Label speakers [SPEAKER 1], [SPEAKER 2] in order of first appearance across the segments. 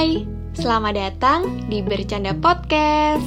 [SPEAKER 1] Hai, selamat datang di Bercanda Podcast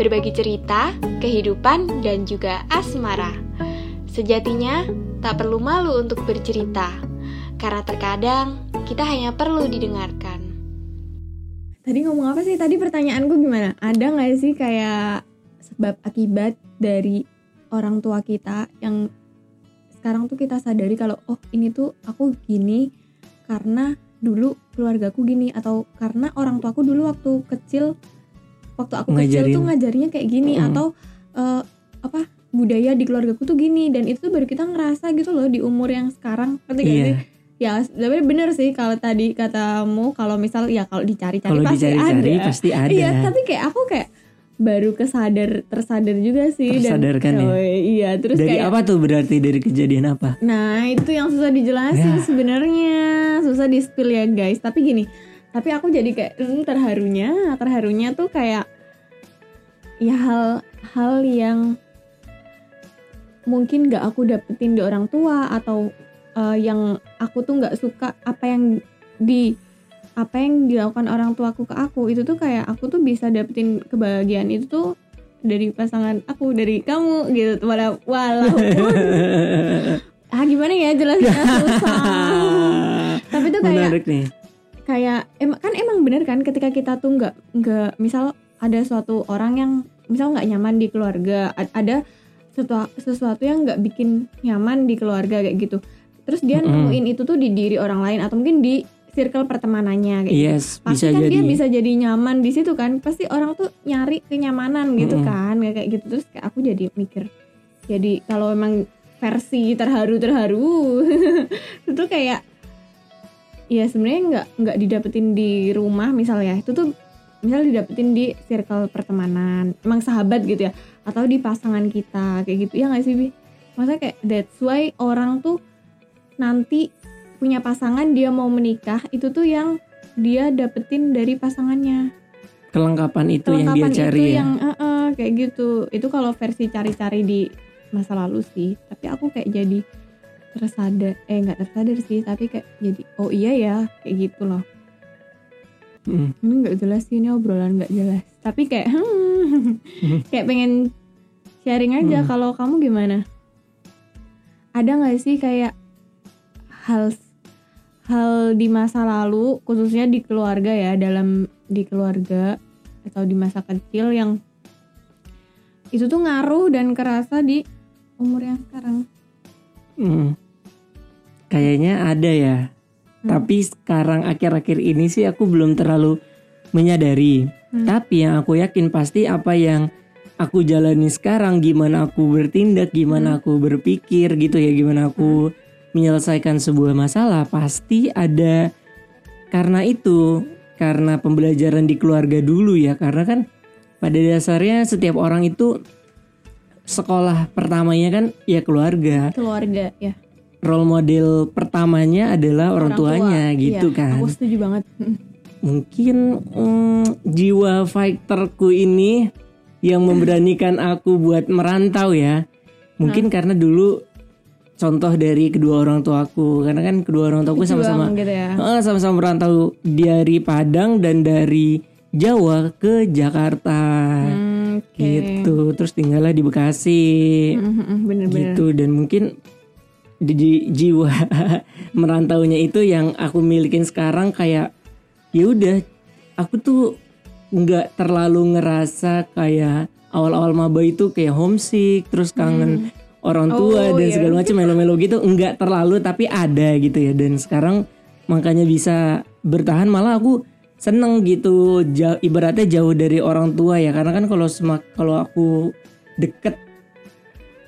[SPEAKER 1] Berbagi cerita, kehidupan, dan juga asmara Sejatinya, tak perlu malu untuk bercerita Karena terkadang, kita hanya perlu didengarkan
[SPEAKER 2] Tadi ngomong apa sih? Tadi pertanyaanku gimana? Ada nggak sih kayak sebab akibat dari orang tua kita yang sekarang tuh kita sadari kalau oh ini tuh aku gini karena dulu keluargaku gini atau karena orang tuaku dulu waktu kecil waktu aku kecil
[SPEAKER 3] Ngajarin.
[SPEAKER 2] tuh ngajarinya kayak gini
[SPEAKER 3] Mm.
[SPEAKER 2] atau eh, apa budaya di keluargaku tuh gini dan itu tuh baru kita ngerasa gitu loh di umur yang sekarang ngerti gak sih?
[SPEAKER 3] Iya,
[SPEAKER 2] Ya, tapi bener sih kalau tadi katamu kalau misal ya kalau dicari-cari pasti ada.
[SPEAKER 3] pasti ada.
[SPEAKER 2] Iya, tapi kayak aku kayak baru kesadar tersadar juga sih
[SPEAKER 3] Tersadarkan
[SPEAKER 2] dan
[SPEAKER 3] ya?
[SPEAKER 2] Oh, iya, terus
[SPEAKER 3] dari
[SPEAKER 2] kayak
[SPEAKER 3] apa tuh berarti dari kejadian apa?
[SPEAKER 2] Nah, itu yang susah dijelasin
[SPEAKER 3] Ya.
[SPEAKER 2] sebenarnya. Susah di spill ya, guys. Tapi gini, tapi aku jadi kayak hmm, terharunya, terharunya tuh kayak ya hal-hal yang mungkin gak aku dapetin di orang tua atau eh, yang aku tuh nggak suka apa yang di apa yang dilakukan orang tuaku ke aku itu tuh kayak aku tuh bisa dapetin kebahagiaan itu tuh dari pasangan aku dari kamu gitu Wala- walaupun ah gimana ya jelasnya susah tapi tuh kayak
[SPEAKER 3] Menarik nih.
[SPEAKER 2] kayak emang kan emang bener kan ketika kita tuh nggak nggak misal ada suatu orang yang misal nggak nyaman di keluarga ada sesuatu sesuatu yang nggak bikin nyaman di keluarga kayak gitu terus dia
[SPEAKER 3] Mm-mm.
[SPEAKER 2] nemuin itu tuh di diri orang lain atau mungkin di circle pertemanannya kayak gitu.
[SPEAKER 3] Yes,
[SPEAKER 2] pasti
[SPEAKER 3] bisa
[SPEAKER 2] kan
[SPEAKER 3] jadi.
[SPEAKER 2] dia bisa jadi nyaman di situ kan pasti orang tuh nyari kenyamanan gitu
[SPEAKER 3] Mm-mm.
[SPEAKER 2] kan kayak kayak gitu terus kayak aku jadi mikir jadi kalau emang versi terharu terharu itu kayak ya sebenarnya nggak nggak didapetin di rumah misalnya itu tuh misal didapetin di circle pertemanan emang sahabat gitu ya atau di pasangan kita kayak gitu ya nggak sih bi maksudnya kayak that's why orang tuh nanti punya pasangan dia mau menikah itu tuh yang dia dapetin dari pasangannya
[SPEAKER 3] Kelengkapan itu yang dia
[SPEAKER 2] Kelengkapan
[SPEAKER 3] cari
[SPEAKER 2] itu
[SPEAKER 3] ya.
[SPEAKER 2] yang eh, eh, kayak gitu itu kalau versi cari-cari di masa lalu sih tapi aku kayak jadi tersadar eh nggak tersadar sih tapi kayak jadi oh iya ya kayak gitu loh
[SPEAKER 3] Mm.
[SPEAKER 2] ini nggak jelas sih ini obrolan nggak jelas tapi kayak hmm, kayak pengen sharing aja
[SPEAKER 3] Hmm.
[SPEAKER 2] kalau kamu gimana ada nggak sih kayak hal hal di masa lalu khususnya di keluarga ya dalam di keluarga atau di masa kecil yang itu tuh ngaruh dan kerasa di umur yang sekarang
[SPEAKER 3] Mm. Kayaknya ada ya.
[SPEAKER 2] Hmm.
[SPEAKER 3] Tapi sekarang akhir-akhir ini sih aku belum terlalu menyadari.
[SPEAKER 2] Hmm.
[SPEAKER 3] Tapi yang aku yakin pasti apa yang aku jalani sekarang, gimana aku bertindak,
[SPEAKER 2] Hmm.
[SPEAKER 3] gimana aku berpikir gitu ya, gimana aku menyelesaikan sebuah masalah, pasti ada karena itu, karena pembelajaran di keluarga dulu ya, karena kan pada dasarnya setiap orang itu sekolah pertamanya kan ya keluarga.
[SPEAKER 2] Keluarga ya.
[SPEAKER 3] Role model pertamanya adalah orang,
[SPEAKER 2] tua.
[SPEAKER 3] tuanya gitu
[SPEAKER 2] Iya,
[SPEAKER 3] kan.
[SPEAKER 2] aku setuju banget.
[SPEAKER 3] Mungkin mm, jiwa fighterku ini yang memberanikan aku buat merantau ya. Mungkin karena dulu contoh dari kedua orang tuaku. Karena kan kedua orang tuaku sama-sama
[SPEAKER 2] gitu ya?
[SPEAKER 3] Sama-sama merantau dari Padang dan dari Jawa ke Jakarta.
[SPEAKER 2] Hmm, oke.
[SPEAKER 3] Gitu. Terus tinggallah di Bekasi.
[SPEAKER 2] Mm-mm, bener-bener.
[SPEAKER 3] Gitu. Dan mungkin di, jiwa merantaunya itu yang aku milikin sekarang kayak ya udah aku tuh nggak terlalu ngerasa kayak awal-awal maba itu kayak homesick terus kangen orang tua
[SPEAKER 2] Oh,
[SPEAKER 3] dan
[SPEAKER 2] iya.
[SPEAKER 3] segala macam melo-melo gitu. Nggak terlalu tapi ada gitu ya. Dan sekarang makanya bisa bertahan. Malah aku seneng gitu jauh, ibaratnya jauh dari orang tua ya. Karena kan kalau semak kalau aku deket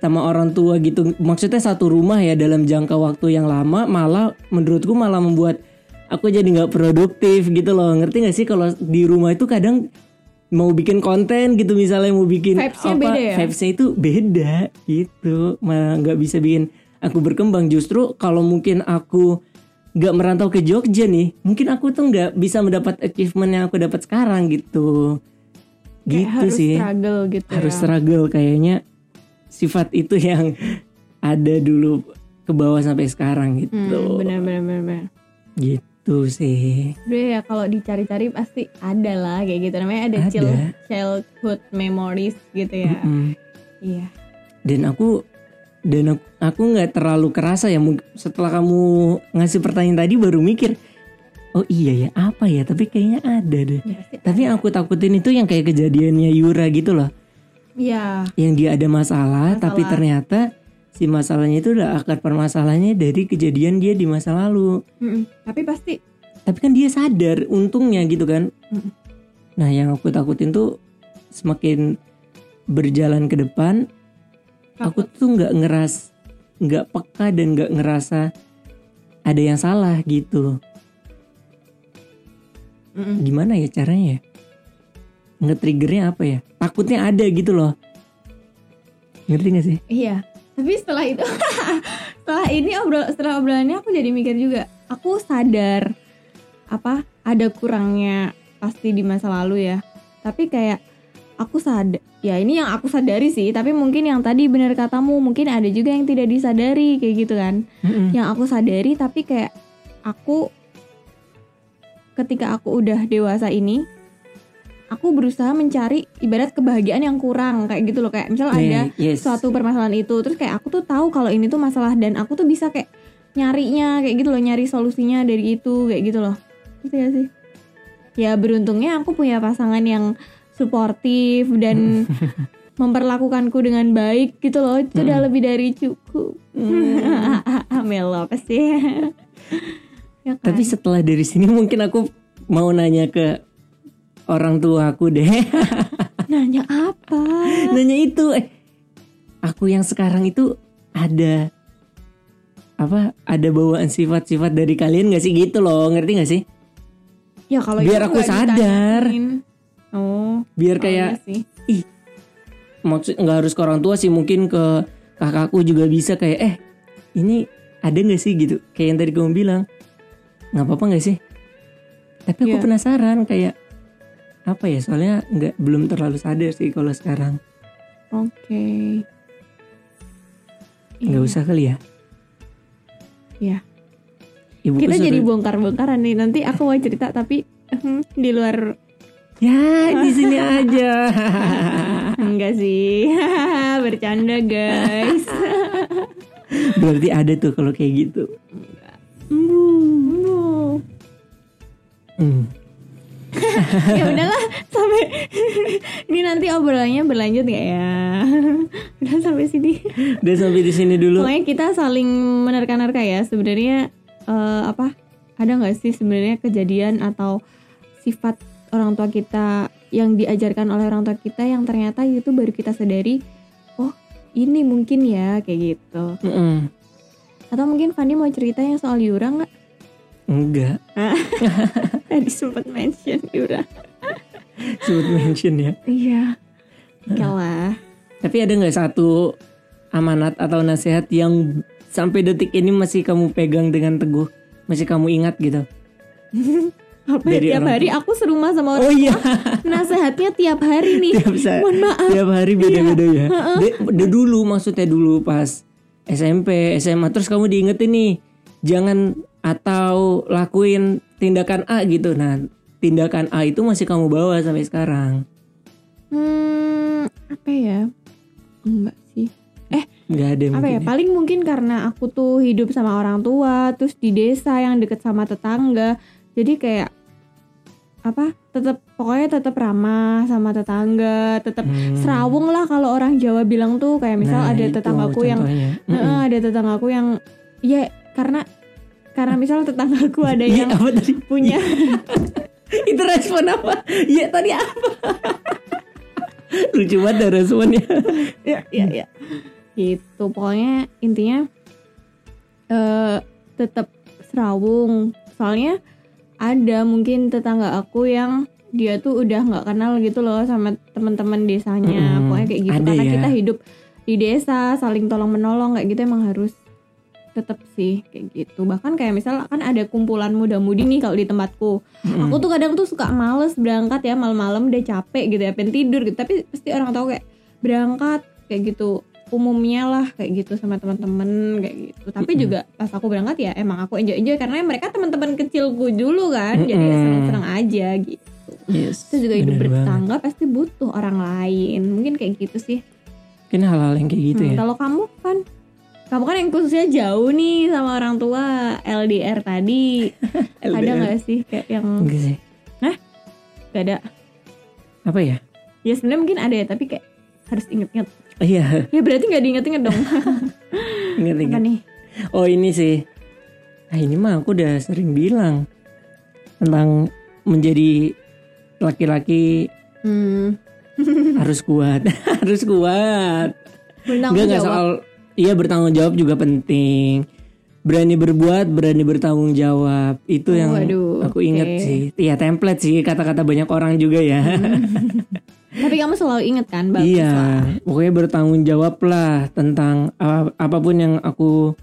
[SPEAKER 3] sama orang tua gitu maksudnya satu rumah ya dalam jangka waktu yang lama malah menurutku malah membuat aku jadi nggak produktif gitu loh. Ngerti nggak sih kalau di rumah itu kadang mau bikin konten gitu misalnya mau bikin
[SPEAKER 2] Vibes-nya
[SPEAKER 3] apa
[SPEAKER 2] beda ya?
[SPEAKER 3] vibes-nya itu beda gitu malah nggak bisa bikin aku berkembang justru kalau mungkin aku nggak merantau ke Jogja nih mungkin aku tuh nggak bisa mendapat achievement yang aku dapat sekarang gitu
[SPEAKER 2] Kayak
[SPEAKER 3] gitu
[SPEAKER 2] harus
[SPEAKER 3] sih
[SPEAKER 2] struggle gitu
[SPEAKER 3] harus
[SPEAKER 2] ya.
[SPEAKER 3] struggle kayaknya sifat itu yang ada dulu ke bawah sampai sekarang gitu
[SPEAKER 2] Hmm, bener bener bener.
[SPEAKER 3] gitu gitu sih
[SPEAKER 2] Udah ya kalau dicari-cari pasti ada lah kayak gitu namanya ada,
[SPEAKER 3] Ada.
[SPEAKER 2] child- childhood memories gitu ya.
[SPEAKER 3] Mm-mm.
[SPEAKER 2] Iya.
[SPEAKER 3] dan aku dan aku nggak terlalu kerasa ya setelah kamu ngasih pertanyaan tadi baru mikir oh iya ya apa ya tapi kayaknya ada deh
[SPEAKER 2] Ya,
[SPEAKER 3] tapi yang aku takutin itu yang kayak kejadiannya Yura gitu loh
[SPEAKER 2] Iya.
[SPEAKER 3] yang dia ada masalah,
[SPEAKER 2] Masalah.
[SPEAKER 3] tapi ternyata si masalahnya itu udah akar permasalahannya dari kejadian dia di masa lalu.
[SPEAKER 2] Mm-mm. Tapi pasti.
[SPEAKER 3] Tapi kan dia sadar untungnya gitu kan.
[SPEAKER 2] Mm.
[SPEAKER 3] nah yang aku takutin tuh semakin berjalan ke depan aku tuh nggak ngeras nggak peka dan nggak ngerasa ada yang salah gitu
[SPEAKER 2] Mm-mm.
[SPEAKER 3] gimana ya caranya ya? Nge-triggernya apa ya? Takutnya ada gitu loh. Ngerti gak sih?
[SPEAKER 2] Iya. Tapi setelah itu setelah ini obrol setelah obrolannya aku jadi mikir juga. Aku sadar apa ada kurangnya pasti di masa lalu ya. Tapi kayak aku sadar ya ini yang aku sadari sih, tapi mungkin yang tadi benar katamu mungkin ada juga yang tidak disadari kayak gitu kan.
[SPEAKER 3] Mm-mm.
[SPEAKER 2] Yang aku sadari tapi kayak aku ketika aku udah dewasa ini aku berusaha mencari ibarat kebahagiaan yang kurang kayak gitu loh kayak misal ada
[SPEAKER 3] Yeah, yes.
[SPEAKER 2] suatu permasalahan itu terus kayak aku tuh tahu kalau ini tuh masalah dan aku tuh bisa kayak nyarinya kayak gitu loh nyari solusinya dari itu kayak gitu loh Ngerti gak sih ya beruntungnya aku punya pasangan yang suportif dan memperlakukanku dengan baik gitu loh itu udah
[SPEAKER 3] Mm.
[SPEAKER 2] lebih dari cukup Melo apa sih ya kan?
[SPEAKER 3] Tapi setelah dari sini mungkin aku mau nanya ke orang tua aku deh.
[SPEAKER 2] nanya apa
[SPEAKER 3] nanya itu eh aku yang sekarang itu ada apa ada bawaan sifat-sifat dari kalian gak sih gitu loh ngerti gak sih
[SPEAKER 2] ya kalau
[SPEAKER 3] Biar aku sadar.
[SPEAKER 2] ditanyain. oh
[SPEAKER 3] biar
[SPEAKER 2] oh
[SPEAKER 3] kayak
[SPEAKER 2] iya sih.
[SPEAKER 3] maksud nggak harus ke orang tua sih mungkin ke kakakku juga bisa kayak eh ini ada nggak sih gitu kayak yang tadi kamu bilang nggak apa-apa nggak sih tapi aku
[SPEAKER 2] Iya.
[SPEAKER 3] penasaran kayak apa ya soalnya nggak belum terlalu sadar sih kalau sekarang
[SPEAKER 2] Oke.
[SPEAKER 3] nggak
[SPEAKER 2] Iya.
[SPEAKER 3] usah kali ya. Ibuku
[SPEAKER 2] Kita
[SPEAKER 3] suruh-
[SPEAKER 2] jadi bongkar-bongkaran nih. Nanti aku mau cerita tapi ehem, di luar
[SPEAKER 3] ya di sini aja
[SPEAKER 2] enggak sih. Bercanda, guys.
[SPEAKER 3] berarti ada tuh kalau kayak gitu
[SPEAKER 2] Embu.
[SPEAKER 3] Hmm.
[SPEAKER 2] ya udahlah sampai ini nanti obrolannya berlanjut nggak ya? Udah sampai sini.
[SPEAKER 3] udah sampai di sini dulu
[SPEAKER 2] Pokoknya kita saling menerka-nerka ya. Sebenarnya eh, apa? Ada nggak sih sebenarnya kejadian atau sifat orang tua kita yang diajarkan oleh orang tua kita yang ternyata itu baru kita sadari, oh ini mungkin ya kayak gitu.
[SPEAKER 3] Mm-mm.
[SPEAKER 2] Atau mungkin Fandi mau cerita yang soal Yura nggak?
[SPEAKER 3] Enggak
[SPEAKER 2] Tadi sempat mention Yura.
[SPEAKER 3] sebut mention ya
[SPEAKER 2] Iya. Oke lah.
[SPEAKER 3] Tapi ada nggak satu amanat atau nasihat yang sampai detik ini masih kamu pegang dengan teguh, masih kamu ingat gitu?
[SPEAKER 2] Apa ya,
[SPEAKER 3] Dari
[SPEAKER 2] tiap
[SPEAKER 3] orang
[SPEAKER 2] hari aku serumah sama orang
[SPEAKER 3] Oh iya,
[SPEAKER 2] Nasehatnya tiap hari nih.
[SPEAKER 3] tiap saat,
[SPEAKER 2] Mohon maaf.
[SPEAKER 3] tiap hari beda-beda ya. De- de- dulu maksudnya dulu pas SMP, SMA terus kamu diingetin nih, jangan atau lakuin tindakan A gitu. Nah, tindakan A itu masih kamu bawa sampai sekarang.
[SPEAKER 2] Hmm, apa ya? Enggak sih.
[SPEAKER 3] Nggak ada
[SPEAKER 2] Apa
[SPEAKER 3] mungkin.
[SPEAKER 2] ya? Paling mungkin karena aku tuh hidup sama orang tua, terus di desa yang deket sama tetangga. Jadi kayak apa? Tetap pokoknya tetap ramah sama tetangga, tetap
[SPEAKER 3] Hmm.
[SPEAKER 2] serawung lah kalau orang Jawa bilang tuh kayak misal
[SPEAKER 3] Nah,
[SPEAKER 2] ada tetanggaku yang. Heeh,
[SPEAKER 3] Mm-mm.
[SPEAKER 2] ada tetanggaku yang ya karena karena misal tetanggaku ada yang
[SPEAKER 3] apa tadi?
[SPEAKER 2] punya
[SPEAKER 3] itu respon apa? Iya tadi apa? Lucu banget dah responnya.
[SPEAKER 2] ya ya ya gitu pokoknya intinya eh tetap serawung soalnya ada mungkin tetangga aku yang dia tuh udah nggak kenal gitu loh sama teman-teman desanya
[SPEAKER 3] Mm-mm.
[SPEAKER 2] pokoknya kayak gitu
[SPEAKER 3] Ada
[SPEAKER 2] karena
[SPEAKER 3] ya.
[SPEAKER 2] kita hidup di desa saling tolong menolong kayak gitu emang harus tetap sih kayak gitu bahkan kayak misal kan ada kumpulan muda-mudi nih kalau di tempatku
[SPEAKER 3] Mm-mm.
[SPEAKER 2] Aku tuh kadang tuh suka males berangkat ya malam-malam udah capek gitu ya pengen tidur gitu tapi pasti orang tahu kayak berangkat kayak gitu umumnya lah kayak gitu sama teman-teman kayak gitu tapi
[SPEAKER 3] Mm-mm.
[SPEAKER 2] juga pas aku berangkat ya emang aku enjoy enjoy karena mereka teman-teman kecilku dulu kan jadi ya seneng-seneng aja gitu
[SPEAKER 3] Yes.
[SPEAKER 2] terus juga hidup
[SPEAKER 3] bener banget.
[SPEAKER 2] pasti butuh orang lain mungkin kayak gitu sih
[SPEAKER 3] Mungkin hal-hal yang kayak gitu
[SPEAKER 2] Hmm,
[SPEAKER 3] ya.
[SPEAKER 2] kalau kamu kan kamu kan yang khususnya jauh nih sama orang tua LDR tadi ada
[SPEAKER 3] LDR.
[SPEAKER 2] nggak sih kayak yang
[SPEAKER 3] Enggak sih.
[SPEAKER 2] gak ada
[SPEAKER 3] Apa ya?
[SPEAKER 2] ya sebenarnya mungkin ada ya tapi kayak harus inget-inget
[SPEAKER 3] Iya,
[SPEAKER 2] ya berarti nggak diinget-inget dong apa
[SPEAKER 3] ingat-ingat.
[SPEAKER 2] nih
[SPEAKER 3] Oh ini sih. Nah ini mah aku udah sering bilang tentang menjadi laki-laki
[SPEAKER 2] hmm.
[SPEAKER 3] harus kuat, harus kuat.
[SPEAKER 2] Bertanggung
[SPEAKER 3] Enggak soal iya bertanggung jawab juga penting. Berani berbuat, berani bertanggung jawab. Itu yang
[SPEAKER 2] Waduh,
[SPEAKER 3] aku inget
[SPEAKER 2] oke.
[SPEAKER 3] sih. Iya template sih kata-kata banyak orang juga ya.
[SPEAKER 2] tapi kamu selalu inget kan bagus
[SPEAKER 3] iya,
[SPEAKER 2] lah.
[SPEAKER 3] pokoknya bertanggung jawab lah tentang apa- apa pun yang aku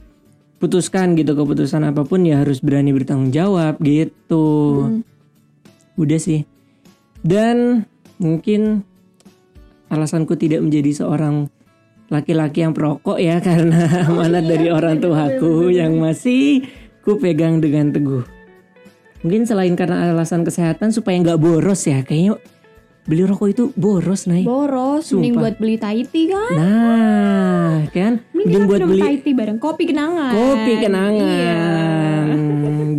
[SPEAKER 3] putuskan gitu, keputusan apa pun ya harus berani bertanggung jawab gitu.
[SPEAKER 2] Hmm.
[SPEAKER 3] Udah sih. Dan mungkin alasanku tidak menjadi seorang laki-laki yang perokok ya karena amanat dari orang tuaku yang masih ku pegang dengan teguh. Mungkin selain karena alasan kesehatan supaya nggak boros ya, kayaknya beli rokok itu boros nih.
[SPEAKER 2] boros mending buat beli Thai tea kan?
[SPEAKER 3] Nah, kan?
[SPEAKER 2] Mending
[SPEAKER 3] buat beli
[SPEAKER 2] Thai tea bareng kopi kenangan.
[SPEAKER 3] Kopi
[SPEAKER 2] iya.
[SPEAKER 3] Kenangan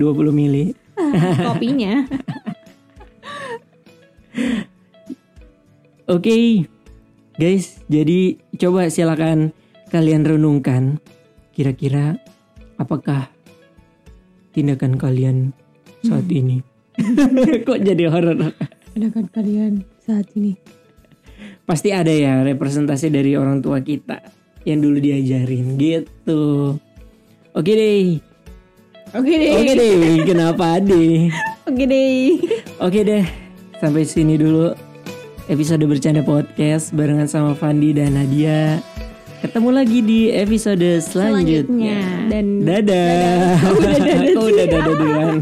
[SPEAKER 3] 20 mili.
[SPEAKER 2] kopinya.
[SPEAKER 3] Oke, guys, jadi coba silakan kalian renungkan kira-kira apakah tindakan kalian saat ini? Kok jadi horor?
[SPEAKER 2] ada kan kalian saat ini.
[SPEAKER 3] Pasti ada ya representasi dari orang tua kita yang dulu diajarin gitu. Oke deh,
[SPEAKER 2] oke deh.
[SPEAKER 3] Oke deh, kenapa deh?
[SPEAKER 2] oke deh.
[SPEAKER 3] Oke deh, sampai sini dulu episode bercanda podcast barengan sama Fandi dan Nadia. Ketemu lagi di episode selanjutnya.
[SPEAKER 2] selanjutnya dan
[SPEAKER 3] Dadah.
[SPEAKER 2] Dadah. Sih?
[SPEAKER 3] udah dadah duluan?